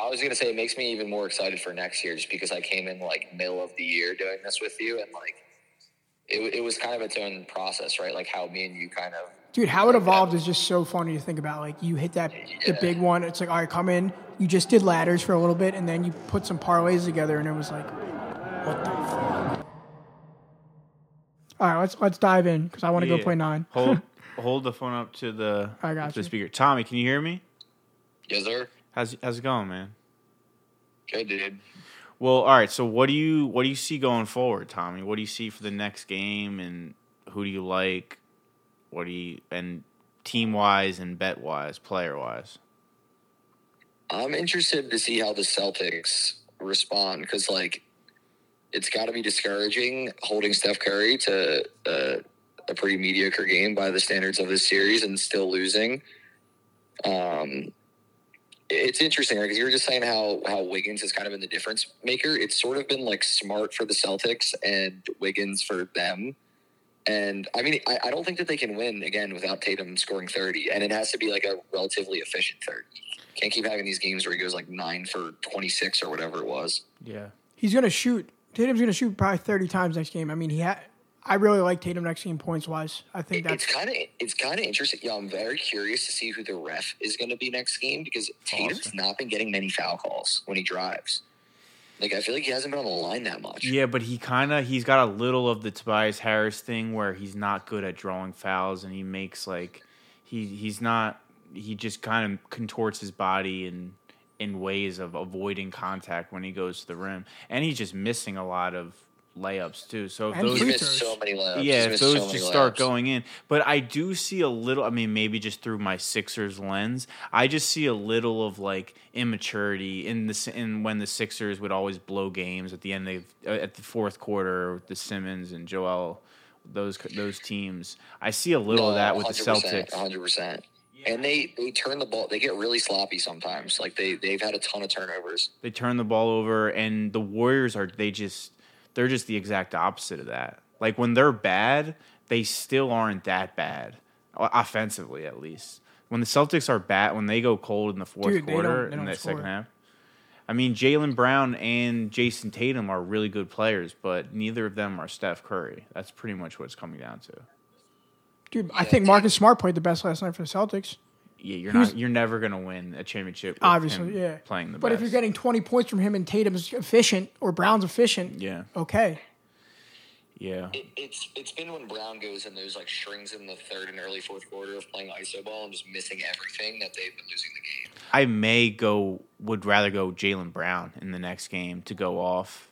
I was gonna say it makes me even more excited for next year, just because I came in like middle of the year doing this with you, and like it, it was kind of its own process, right? Like how me and you kind of Dude, how it evolved is just so funny to think about. Like you hit that the big one. It's like, all right, come in. You just did ladders for a little bit, and then you put some parlays together, and it was like, what the fuck? All right, let's let's dive in because I want to Yeah. go play nine. Hold hold the phone up to the I got the you. speaker. Tommy, can you hear me? yes, sir. How's how's it going, man? Good dude. Well, all right. So, what do you what do you see going forward, Tommy? What do you see for the next game, and who do you like? What do you and team wise and bet wise, player wise? I'm interested to see how the Celtics respond because, like, it's got to be discouraging holding Steph Curry to uh, a pretty mediocre game by the standards of this series and still losing. Um, it's interesting, right? Because you were just saying how how Wiggins has kind of been the difference maker. It's sort of been like smart for the Celtics and Wiggins for them. And I mean, I, I don't think that they can win again without Tatum scoring 30. And it has to be like a relatively efficient 30. Can't keep having these games where he goes like nine for 26 or whatever it was. Yeah. He's gonna shoot. Tatum's gonna shoot probably thirty times next game. I mean, he had. I really like Tatum next game points wise. I think It's that's kind of it's kind of interesting. Yeah, I'm very curious to see who the ref is going to be next game because Tatum's Awesome. not been getting many foul calls when he drives. Like I feel like he hasn't been on the line that much. Yeah, but he kind of he's got a little of the Tobias Harris thing where he's not good at drawing fouls and he makes like he he's not he just kind of contorts his body in in ways of avoiding contact when he goes to the rim and he's just missing a lot of layups too. So if And those He's free missed so many layups. yeah, if those so just start layups. going in. But I do see a little. I mean, maybe just through my Sixers lens, I just see a little of like immaturity in the in when the Sixers would always blow games at the end of uh, at the fourth quarter. with The Simmons and Joel, those those teams. I see a little of that with the 100%, Celtics. 100%. And they they turn the ball. They get really sloppy sometimes. Like they they've had a ton of turnovers. They turn the ball over, and the Warriors are they just they're just the exact opposite of that. Like when they're bad, they still aren't that bad offensively, at least. When the Celtics are bad, when they go cold in the fourth Dude, they don't- quarter they in don't the score. second half. I mean, Jaylen Brown and Jayson Tatum are really good players, but neither of them are Steph Curry. That's pretty much what it's coming down to. dude. I Yeah, think Marcus Smart played the best last night for the Celtics. Yeah, you're He not. You're never gonna win a championship. With Obviously, him yeah. Playing the But if you're getting 20 points from him and Tatum's efficient or Brown's efficient, yeah, okay. yeah. It, it's it's been when Brown goes in those like strings in the third and early fourth quarter of playing iso ball and just missing everything that they've been losing the game. I may go would rather go Jaylen Brown in the next game to go off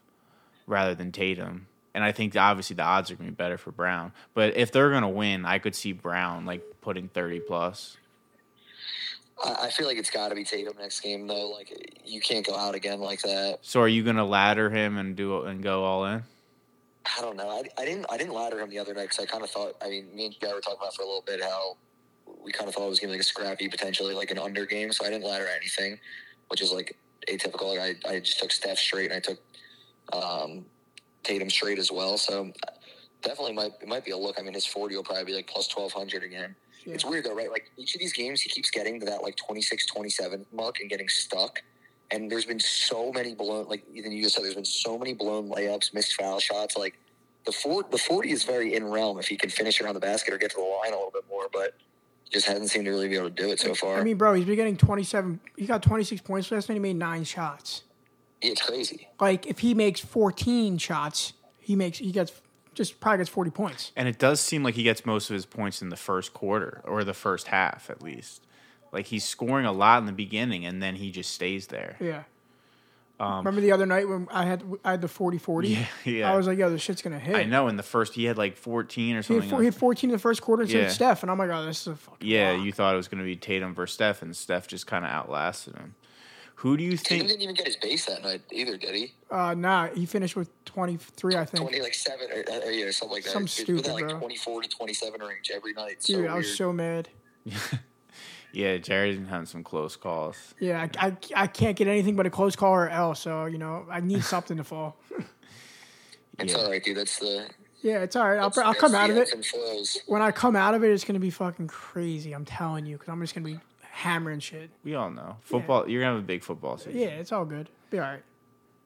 rather than Tatum. And I think obviously the odds are going to be better for Brown. But if they're going to win, I could see Brown like putting 30 plus. I, I feel like it's got to be Tatum next game though. Like you can't go out again like that. So are you going to ladder him and do and go all in? I don't know. I, I didn't I didn't ladder him the other night because I kind of thought. I mean, me and Guy were talking about for a little bit how we kind of thought it was going to be like a scrappy, potentially like an under game. So I didn't ladder anything, which is like atypical. Like I, I just took Steph straight and I took um, Tatum straight as well. So definitely might it might be a look. I mean, his forty will probably be like plus twelve hundred again. It's weird though, right? Like each of these games, he keeps getting to that like 26, 27 mark and getting stuck. And there's been so many blown, like Ethan, you just said, there's been so many blown layups, missed foul shots. Like the four, the forty is very in realm if he can finish around the basket or get to the line a little bit more, but just hasn't seemed to really be able to do it so far. I mean, bro, he's been getting 27. He got 26 points last night. He made nine shots. it's crazy. Like if he makes 14 shots, he makes he gets just probably gets 40 points. And it does seem like he gets most of his points in the first quarter or the first half at least. Like he's scoring a lot in the beginning and then he just stays there. Yeah. Remember the other night when I had I had the 40 40? Um, Yeah, yeah. I was like, yo, this shit's gonna hit. I know in the first he had like 14 or He had, something. four, he had 14 in the first quarter and Yeah. Steph, and I'm like, oh, this is a fucking Yeah, lock. you thought it was going to be Tatum versus Steph, and Steph just kind of outlasted him. Who do you Tatum He didn't even get his base that night either, did he? Uh, nah, he finished with 23, I think. Twenty like seven or, or yeah, something like that. Some It stupid, that, like bro. 24 to 27 range every night. Dude, so I was weird. so mad. Yeah, Jared's had some close calls. Yeah, I, I, I can't get anything but a close call or L, so you know I need something to fall. It's Yeah. all right, dude. That's the. Yeah, it's all right. I'll, I'll come out of it. ebbs and flows. When I come out of it, it's gonna be fucking crazy. I'm telling you, because I'm just gonna be hammering shit. We all know football. You're gonna have a big football season. Yeah, it's all good. Be all right.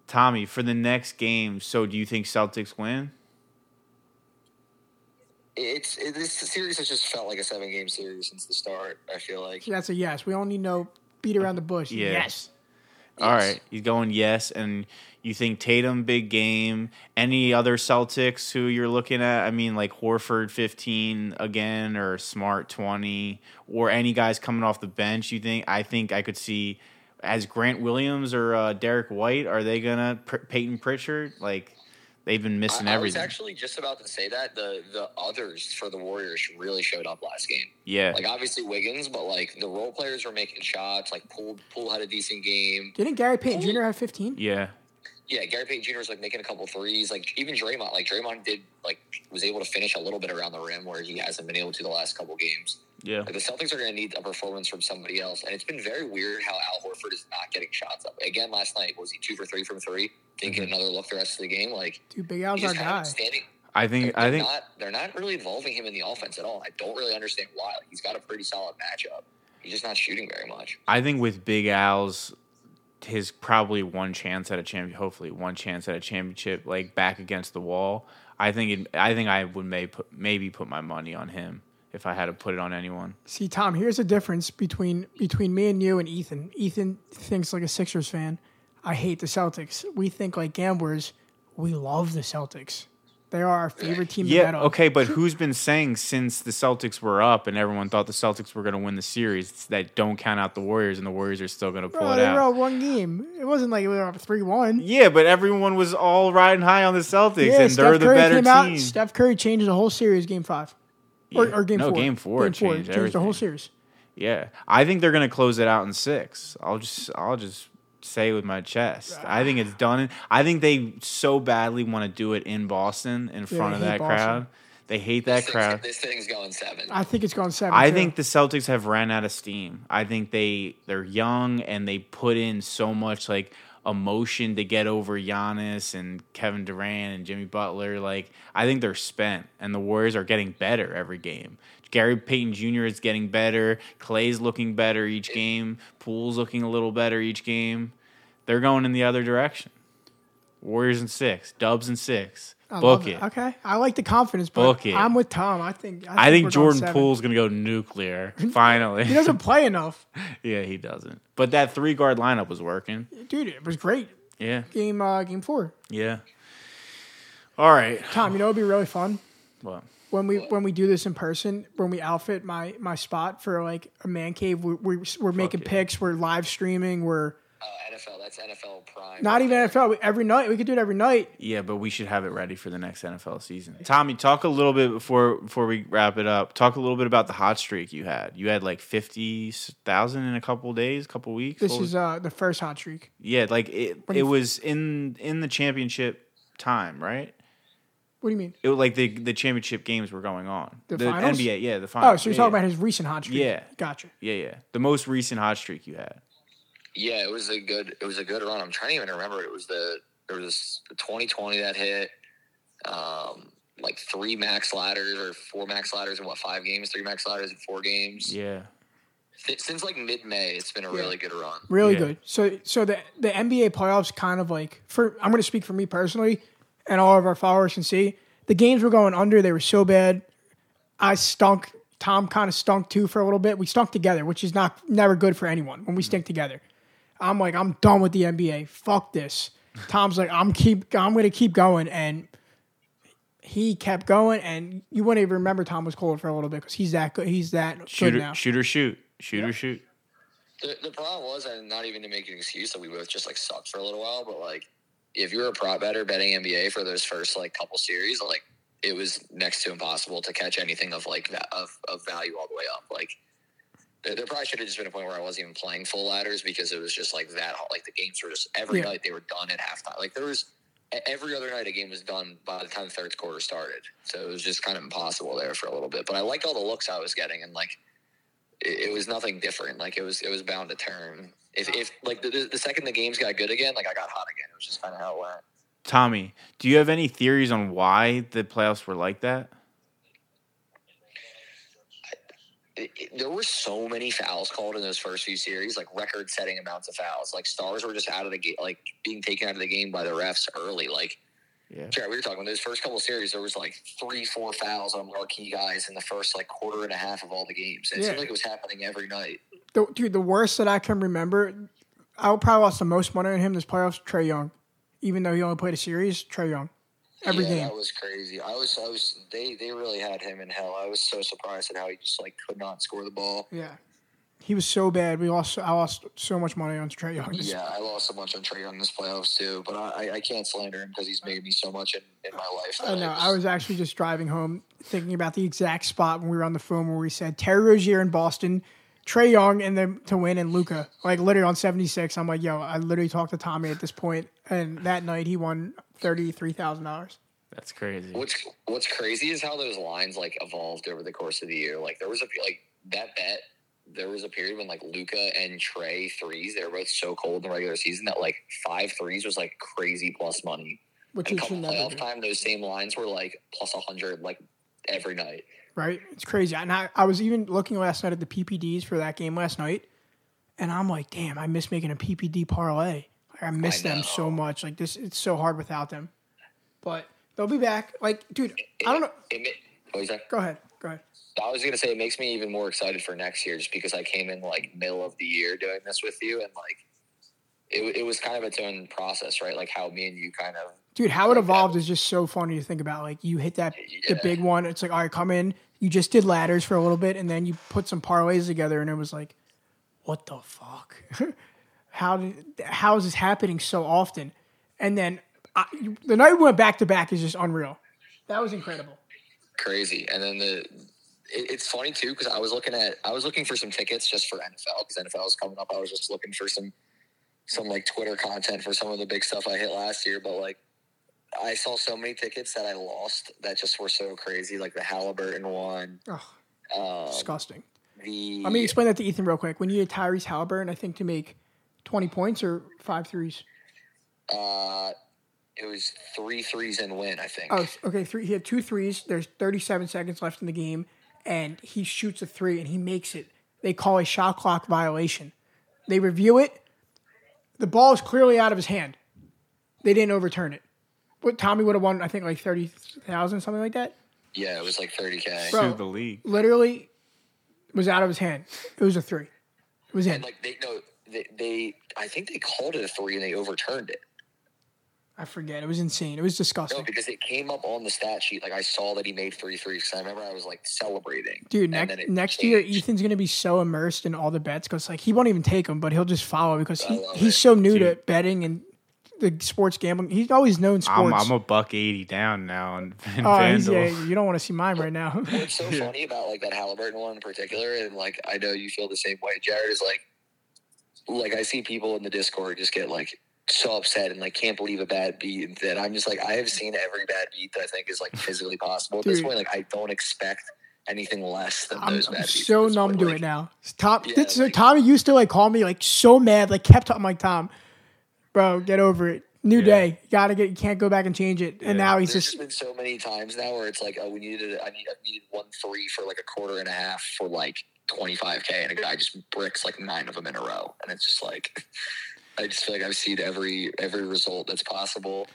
Tommy, for the next game, so do you think Celtics win? It's it, this series has just felt like a seven game series since the start. I feel like That's a yes. We don't need no beat around the bush. Yeah. Yes. All Yes. right, he's going yes, and you think Tatum big game? Any other Celtics who you're looking at? I mean, like Horford 15 again, or Smart 20, or any guys coming off the bench? You think? I think I could see as Grant Williams or uh, Derrick White. Are they gonna Payton Pritchard? Like they've been missing I, I was actually just about to say that the the others for the Warriors really showed up last game. yeah, Like obviously Wiggins, but like the role players were making shots. Like Poole Poole had a decent game. Didn't Gary Payton Jr. have 15? yeah, Yeah, Gary Payton Jr. was like making a couple threes. Like even Draymond, like Draymond did like was able to finish a little bit around the rim where he hasn't been able to the last couple games. yeah. Like the Celtics are going to need a performance from somebody else, and it's been very weird how Al Horford is not getting shots up. Again, last night was he two for three from three? Didn't get mm-hmm. another look the rest of the game. Like Dude, Big Al's our just guy. standing. I think They're, I think not. They're not really involving him in the offense at all. I don't really understand why. Like, he's got a pretty solid matchup. He's just not shooting very much. I think with Big Al's his probably one chance at a champion, hopefully one chance at a championship, like back against the wall. I think it, I think I would may put, maybe put my money on him if I had to put it on anyone. See, Tom, here's the difference between between me and you and Ethan. Ethan thinks like a Sixers fan. I hate the Celtics. We think like gamblers. We love the Celtics. They are our favorite team to Yeah, okay, but who's been saying since the Celtics were up and everyone thought the Celtics were going to win the series that don't count out the Warriors and the Warriors are still going to pull Bro, it they were out? up one game. It wasn't like we were up three one. Yeah, but everyone was all riding high on the Celtics Yeah, and they're Steph the Curry better came team. out. Steph Curry changed the whole series. Game five, or, Yeah. or game No, four. game four Game four. changed the whole series. Yeah, I think they're gonna close it out in six. I'll just I'll just say with my chest. I think it's done. I think they so badly want to do it in Boston in front of that Boston. crowd. They hate that This thing's- crowd. This thing's going seven. I think it's gone seven. I too. think the Celtics have ran out of steam. I think they they're young and they put in so much like emotion to get over Giannis and Kevin Durant and Jimmy Butler. Like I think they're spent, and the Warriors are getting better every game. Gary Payton Jr. is getting better. Clay's looking better each game. Poole's looking a little better each game. They're going in the other direction. Warriors in six, Dubs in six. I Book love it. Okay, I like the confidence, but Book it. I'm with Tom. I think I think we're going Jordan seven. Poole's gonna go nuclear. Finally, He doesn't play enough, Yeah, he doesn't. But that three guard lineup was working. dude. It was great. Yeah, Game uh, game four. yeah. All right. Tom, you know it'd be really fun Well, when we when we do this in person. When we outfit my my spot for like a man cave. We, we we're making yeah. picks. We're live streaming. We're Uh, NFL. That's NFL prime. not even NFL. Every night we could do it every night. yeah, but we should have it ready for the next NFL season. Tommy, talk a little bit before before we wrap it up. Talk a little bit about the hot streak you had. You had like fifty thousand in a couple days, couple weeks. This What is uh the first hot streak. yeah, like it. It was in in the championship time, right? What do you mean? It was like the the championship games were going on. The finals? NBA, yeah, the Oh, so you're yeah, talking yeah. about his recent hot streak? Yeah. Gotcha. yeah, yeah. The most recent hot streak you had. Yeah, it was a good. It was a good run. I'm trying to even remember. It was the there was this 2020 that hit. Um, like three max ladders or four max ladders in what five games? Three max ladders in four games. Yeah. Th- Since like mid May, it's been a really good run. Really Yeah. good. So so the the NBA playoffs kind of like for I'm going to speak for me personally, and all of our followers can see the games were going under. They were so bad. I stunk. Tom kind of stunk too for a little bit. We stunk together, which is not never good for anyone when we stink together. I'm like I'm done with the NBA. Fuck this. Tom's like I'm keep I'm going to keep going and. He kept going, and you wouldn't even remember Tom was cold for a little bit because he's that good. He's that shooter, good now. shoot or shoot. Shoot or shoot. The, the problem was, and not even to make an excuse that we both just like sucked for a little while, but like if you're a prop better betting NBA for those first like couple series, like it was next to impossible to catch anything of like that of, of value all the way up. Like there, there probably should have just been a point where I wasn't even playing full ladders because it was just like that. Like the games were just every Yeah. night they were done at halftime. Like there was every other night a game was done by the time the third quarter started. So it was just kind of impossible there for a little bit. But I liked all the looks I was getting and like it, it was nothing different. Like it was it was bound to turn. If if like the, the second the games got good again, like I got hot again. It was just kind of how it went. Tommy, do you have any theories on why the playoffs were like that? It, it- there were so many fouls called in those first few series, like record-setting amounts of fouls. Like stars were just out of the game, like being taken out of the game by the refs early. Like Yeah. Jared, we were talking about those first couple of series. There was like three, four fouls on marquee guys in the first like quarter and a half of all the games. It Yeah. seemed like it was happening every night. The, dude, the worst that I can remember, I would probably lost the most money on him this playoffs. Trae Young, even though he only played a series, Trae Young, every yeah, game. that was crazy. I was, I was, they, they really had him in hell. I was so surprised at how he just like could not score the ball. Yeah, he was so bad. We lost. I lost so much money on Trae Young. Yeah, I lost so much on Trae Young this playoffs too, but I, I- I can't slander him because he's made me so much in, in my life. I know. just- I was actually just driving home thinking about the exact spot when we were on the phone where we said Terry Rozier in Boston, Trae Young, and then to win and Luka. Like literally on seventy six. I'm like, yo, I literally talked to Tommy at this point, and that night he won thirty three thousand dollars. That's crazy. What's What's crazy is how those lines like evolved over the course of the year. Like there was a like that bet. There was a period when like Luka and Trae threes. They were both so cold in the regular season that like five threes was like crazy plus money. Which And it come playoff do. time, those same lines were like plus a hundred like every night. Right? It's crazy. And I, I was even looking last night at the PPDs for that game last night, and I'm like, damn, I miss making a PPD parlay. Like, I miss I them so much. Like this, it's so hard without them. But they'll be back. Like, dude, I don't know. It, ma- what was that? Go ahead. Go ahead. I was gonna say it makes me even more excited for next year, just because I came in like middle of the year doing this with you, and like it, it was kind of its own process, right? Like how me and you kind of Dude, how it evolved is just so funny to think about. Like you hit that the big one. It's like, all right, come in. You just did ladders for a little bit, and then you put some parlays together, and it was like, what the fuck? how did how is this happening so often? And then I, the night we went back to back is just unreal. That was incredible. crazy. And then the it, it's funny too because I was looking at I was looking for some tickets just for NFL because NFL was coming up. I was just looking for some some like Twitter content for some of the big stuff I hit last year, but like. I saw so many tickets that I lost that just were so crazy, like the Halliburton one. Ugh, Um, disgusting. the Let me explain that to Ethan real quick. When you had Tyrese Halliburton, I think to make twenty points or five threes. uh, it was three threes and win. I think. Oh, okay. Three. He had two threes. There's 37 seconds left in the game, and he shoots a three and he makes it. They call a shot clock violation. They review it. The ball is clearly out of his hand. They didn't overturn it. But Tommy would have won, I think, like thirty thousand, something like that. Yeah, it was like thirty k. Bro. Sue the league. Literally, was out of his hand. It was a three. It was in. And like they no, they, they I think they called it a three and they overturned it. I forget. It was insane. It was disgusting. No, disgusting. because it came up on the stat sheet. Like I saw that he made three threes. Because I remember I was like celebrating. Dude, And next then it next year. Ethan's gonna be so immersed in all the bets because like he won't even take them, but he'll just follow because I he, he's it. so new to betting and the sports gambling. He's always known sports. I'm, I'm a buck eighty down now in, in oh, FanDuel. yeah, you don't want to see mine right now. What's so funny about like that Halliburton one in particular, and like I know you feel the same way, Jared, is like, like I see people in the Discord just get like so upset and like can't believe a bad beat, and that I'm just like I have seen every bad beat that I think is like physically possible at this point. Like I don't expect anything less than I'm, those I'm bad beats. so numb point. to Like, it now. Tom, Yeah, this- so like- Tommy used to like call me like so mad, like kept. I'm like Tom, bro, get over it. New Yeah. day, gotta get. You can't go back and change it. And Yeah. now he's There's just just been so many times now where it's like, oh, we needed, I need, I needed one three for like a quarter and a half for like 25k, and a guy just bricks like nine of them in a row, and it's just like, I just feel like I've seen every every result that's possible.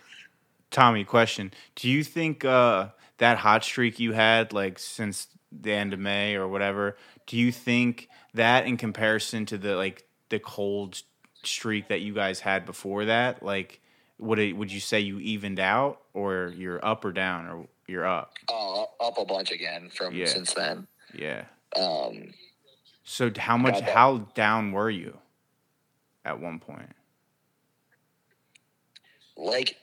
Tommy, question: Do you think uh, that hot streak you had, like since the end of May or whatever, do you think that in comparison to the like the cold streak that you guys had before that, like would it would you say you evened out, or you're up or down, or you're up? Oh, up a bunch again from Yeah. since then. Yeah. Um, So how much? Got. How down were you at one point? like,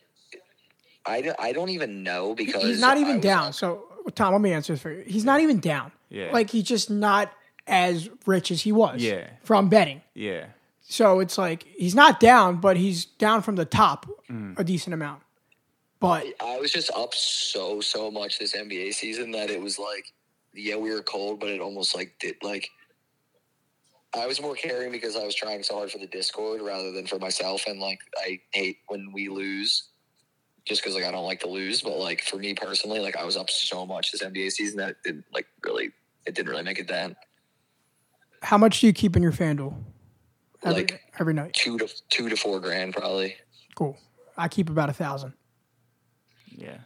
I don't, I don't even know because he's not even was down. up- So Tom, let me answer this for you. He's not even down. Yeah. Like he's just not as rich as he was. Yeah. From betting. Yeah. So it's like he's not down, but he's down from the top Mm. a decent amount. But I was just up so so much this NBA season that it was like, yeah, we were cold, but it almost like did like. I was more caring because I was trying so hard for the Discord rather than for myself, and like I hate when we lose, just because like I don't like to lose. But like for me personally, like I was up so much this NBA season that it didn't like really, it didn't really make a dent. How much do you keep in your FanDuel? Every, Like- every night. Two to two to four grand probably. Cool. I keep about a thousand. Yeah.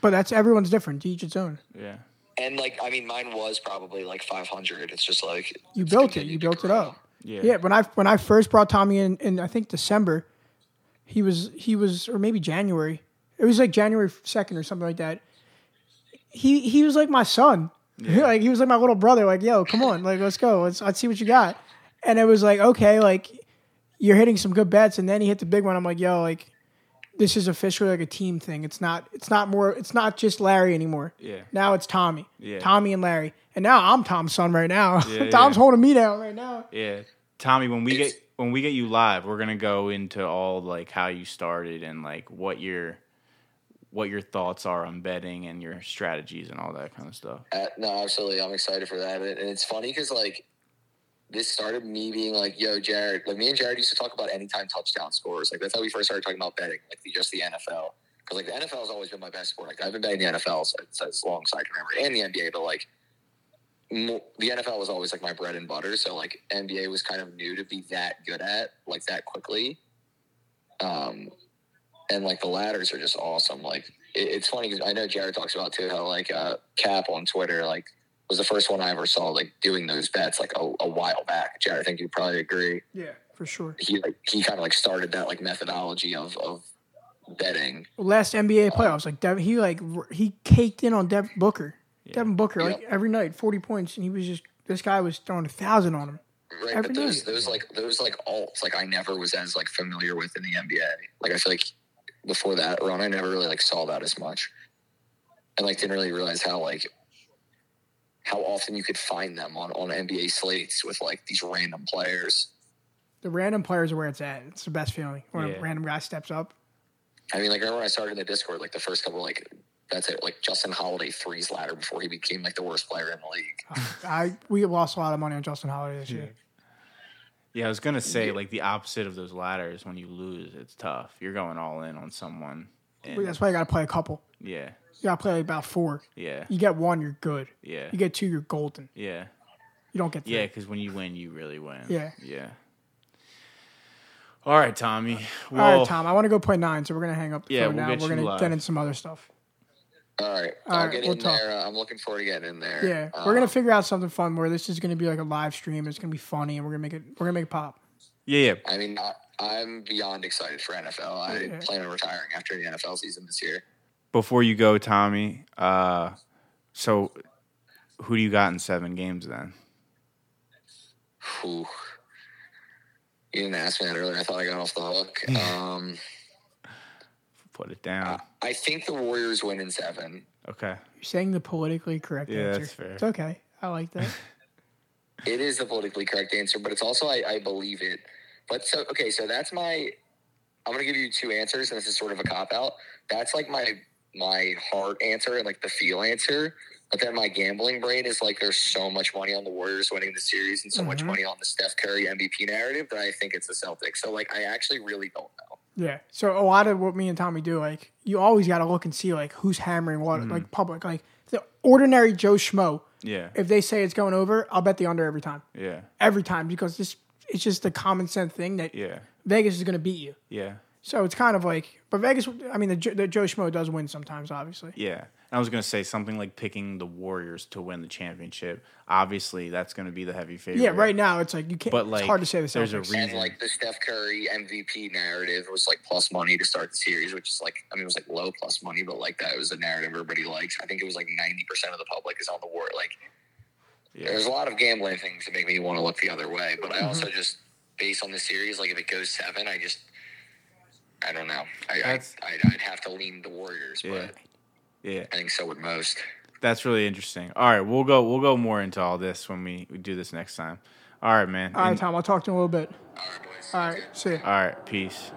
But that's everyone's different. To each its own. Yeah. And like I mean, mine was probably like five hundred. It's just like You built it. You built it up. Yeah. Yeah, when I when I first brought Tommy in in I think December, he was he was or maybe January. It was like January second or something like that. He he was like my son. Yeah. like he was like my little brother. Like yo, come on, like let's go. Let's let's see what you got. And it was like okay, like you're hitting some good bets, and then he hit the big one. I'm like yo, like this is officially like a team thing. It's not it's not more it's not just Larry anymore. Yeah. Now it's Tommy. Yeah. Tommy and Larry. And now I'm Tom's son right now. Yeah, Tom's yeah. holding me down right now. Yeah. Tommy, when we It's- get when we get you live, we're gonna go into all like how you started and like what your what your thoughts are on betting and your strategies and all that kind of stuff. Uh, no, absolutely. I'm excited for that. And it's funny because like this started me being like, "Yo, Jared." Like me and Jared used to talk about anytime touchdown scores. Like that's how we first started talking about betting, like the, just the NFL. Because like the NFL has always been my best sport. Like I've been betting the NFL since as long as I can remember, and the NBA. But like mo- the NFL was always like my bread and butter. So like NBA was kind of new to be that good at, like that quickly. Um, and like the ladders are just awesome. Like it, it's funny because I know Jared talks about too how like uh, Cap on Twitter like was the first one I ever saw like doing those bets like a, a while back. Jared, I think you probably agree. Yeah, for sure. He like he kind of like started that like methodology of of betting. last NBA um, playoffs, like Dev, he like he caked in on Devin Booker. Devin Booker, like Yep. every night, forty points, and he was just this guy was throwing a thousand on him. Right, Every but those night. those like those like alts like I never was as like familiar with in the NBA. Like I feel like before that run, I never really like saw that as much, and like didn't really realize how like how often you could find them on on NBA slates with like these random players. The random players are where it's at. It's the best feeling when Yeah. a random guy steps up. I mean, like remember when I started in the Discord, like the first couple like that's it, like Justin Holiday threes ladder before he became like the worst player in the league. I we lost a lot of money on Justin Holiday this year. Yeah, I was gonna say like the opposite of those ladders. When you lose, it's tough. You're going all in on someone. And, That's why you got to play a couple. yeah, You got to play like about four. yeah, You get one, you're good. yeah, You get two, you're golden. yeah, You don't get three. yeah. Because when you win, you really win. Yeah. yeah. All right, Tommy. Well, All right, Tom. I want to go play nine, so we're gonna hang up the Yeah, phone we'll now. get We're you gonna live. get into some other stuff. All right, All I'll right, get we'll in talk. there. Uh, I'm looking forward to getting in there. Yeah, Um, we're gonna figure out something fun where this is gonna be like a live stream. It's gonna be funny, and we're gonna make it. We're gonna make it pop. yeah, yeah. I mean, I, I'm beyond excited for NFL. I Yeah. plan on retiring after the NFL season this year. Before you go, Tommy. Uh, so who do you got in seven games then? Whew. You didn't ask me that earlier. I thought I got off the hook. Um, Put it down. I think the Warriors win in seven. Okay. You're saying the politically correct Yeah, answer. that's fair. It's okay. I like that. It is the politically correct answer, but it's also I, I believe it. But so okay, so that's my. I'm gonna give you two answers, and this is sort of a cop out. That's like my my heart answer and like the feel answer. But then my gambling brain is like, there's so much money on the Warriors winning the series, and so much Mhm. money on the Steph Curry MVP narrative that I think it's the Celtics. So like, I actually really don't know. yeah. So a lot of what me and Tommy do, like, you always got to look and see like who's hammering what, Mm-hmm. like public, like the ordinary Joe schmo. Yeah. If they say it's going over, I'll bet the under every time. Yeah. Every time because this it's just the common sense thing that Yeah. Vegas is gonna beat you. Yeah. So it's kind of like, but Vegas. I mean, the, the Joe schmo does win sometimes, obviously. Yeah. I was gonna say something like picking the Warriors to win the championship. Obviously, that's gonna be the heavy favorite. Yeah, right now it's like you can't. But, like, it's hard to say the there's a reason- And like the Steph Curry MVP narrative was like plus money to start the series, which is like I mean it was like low plus money, but like that was a narrative everybody likes. I think it was like ninety percent of the public is on the war. Like Yeah. there's a lot of gambling things that make me want to look the other way, but Mm-hmm. I also just based on the series, like if it goes seven, I just I don't know. I, I, I'd, I'd have to lean the Warriors, Yeah. but Yeah. I think so would most. That's really interesting. All right, we'll go. We'll go more into all this when we, we do this next time. All right, man. All right, And- Tom. I'll talk to you in a little bit. All right, boys. All right, see ya. all right. Peace.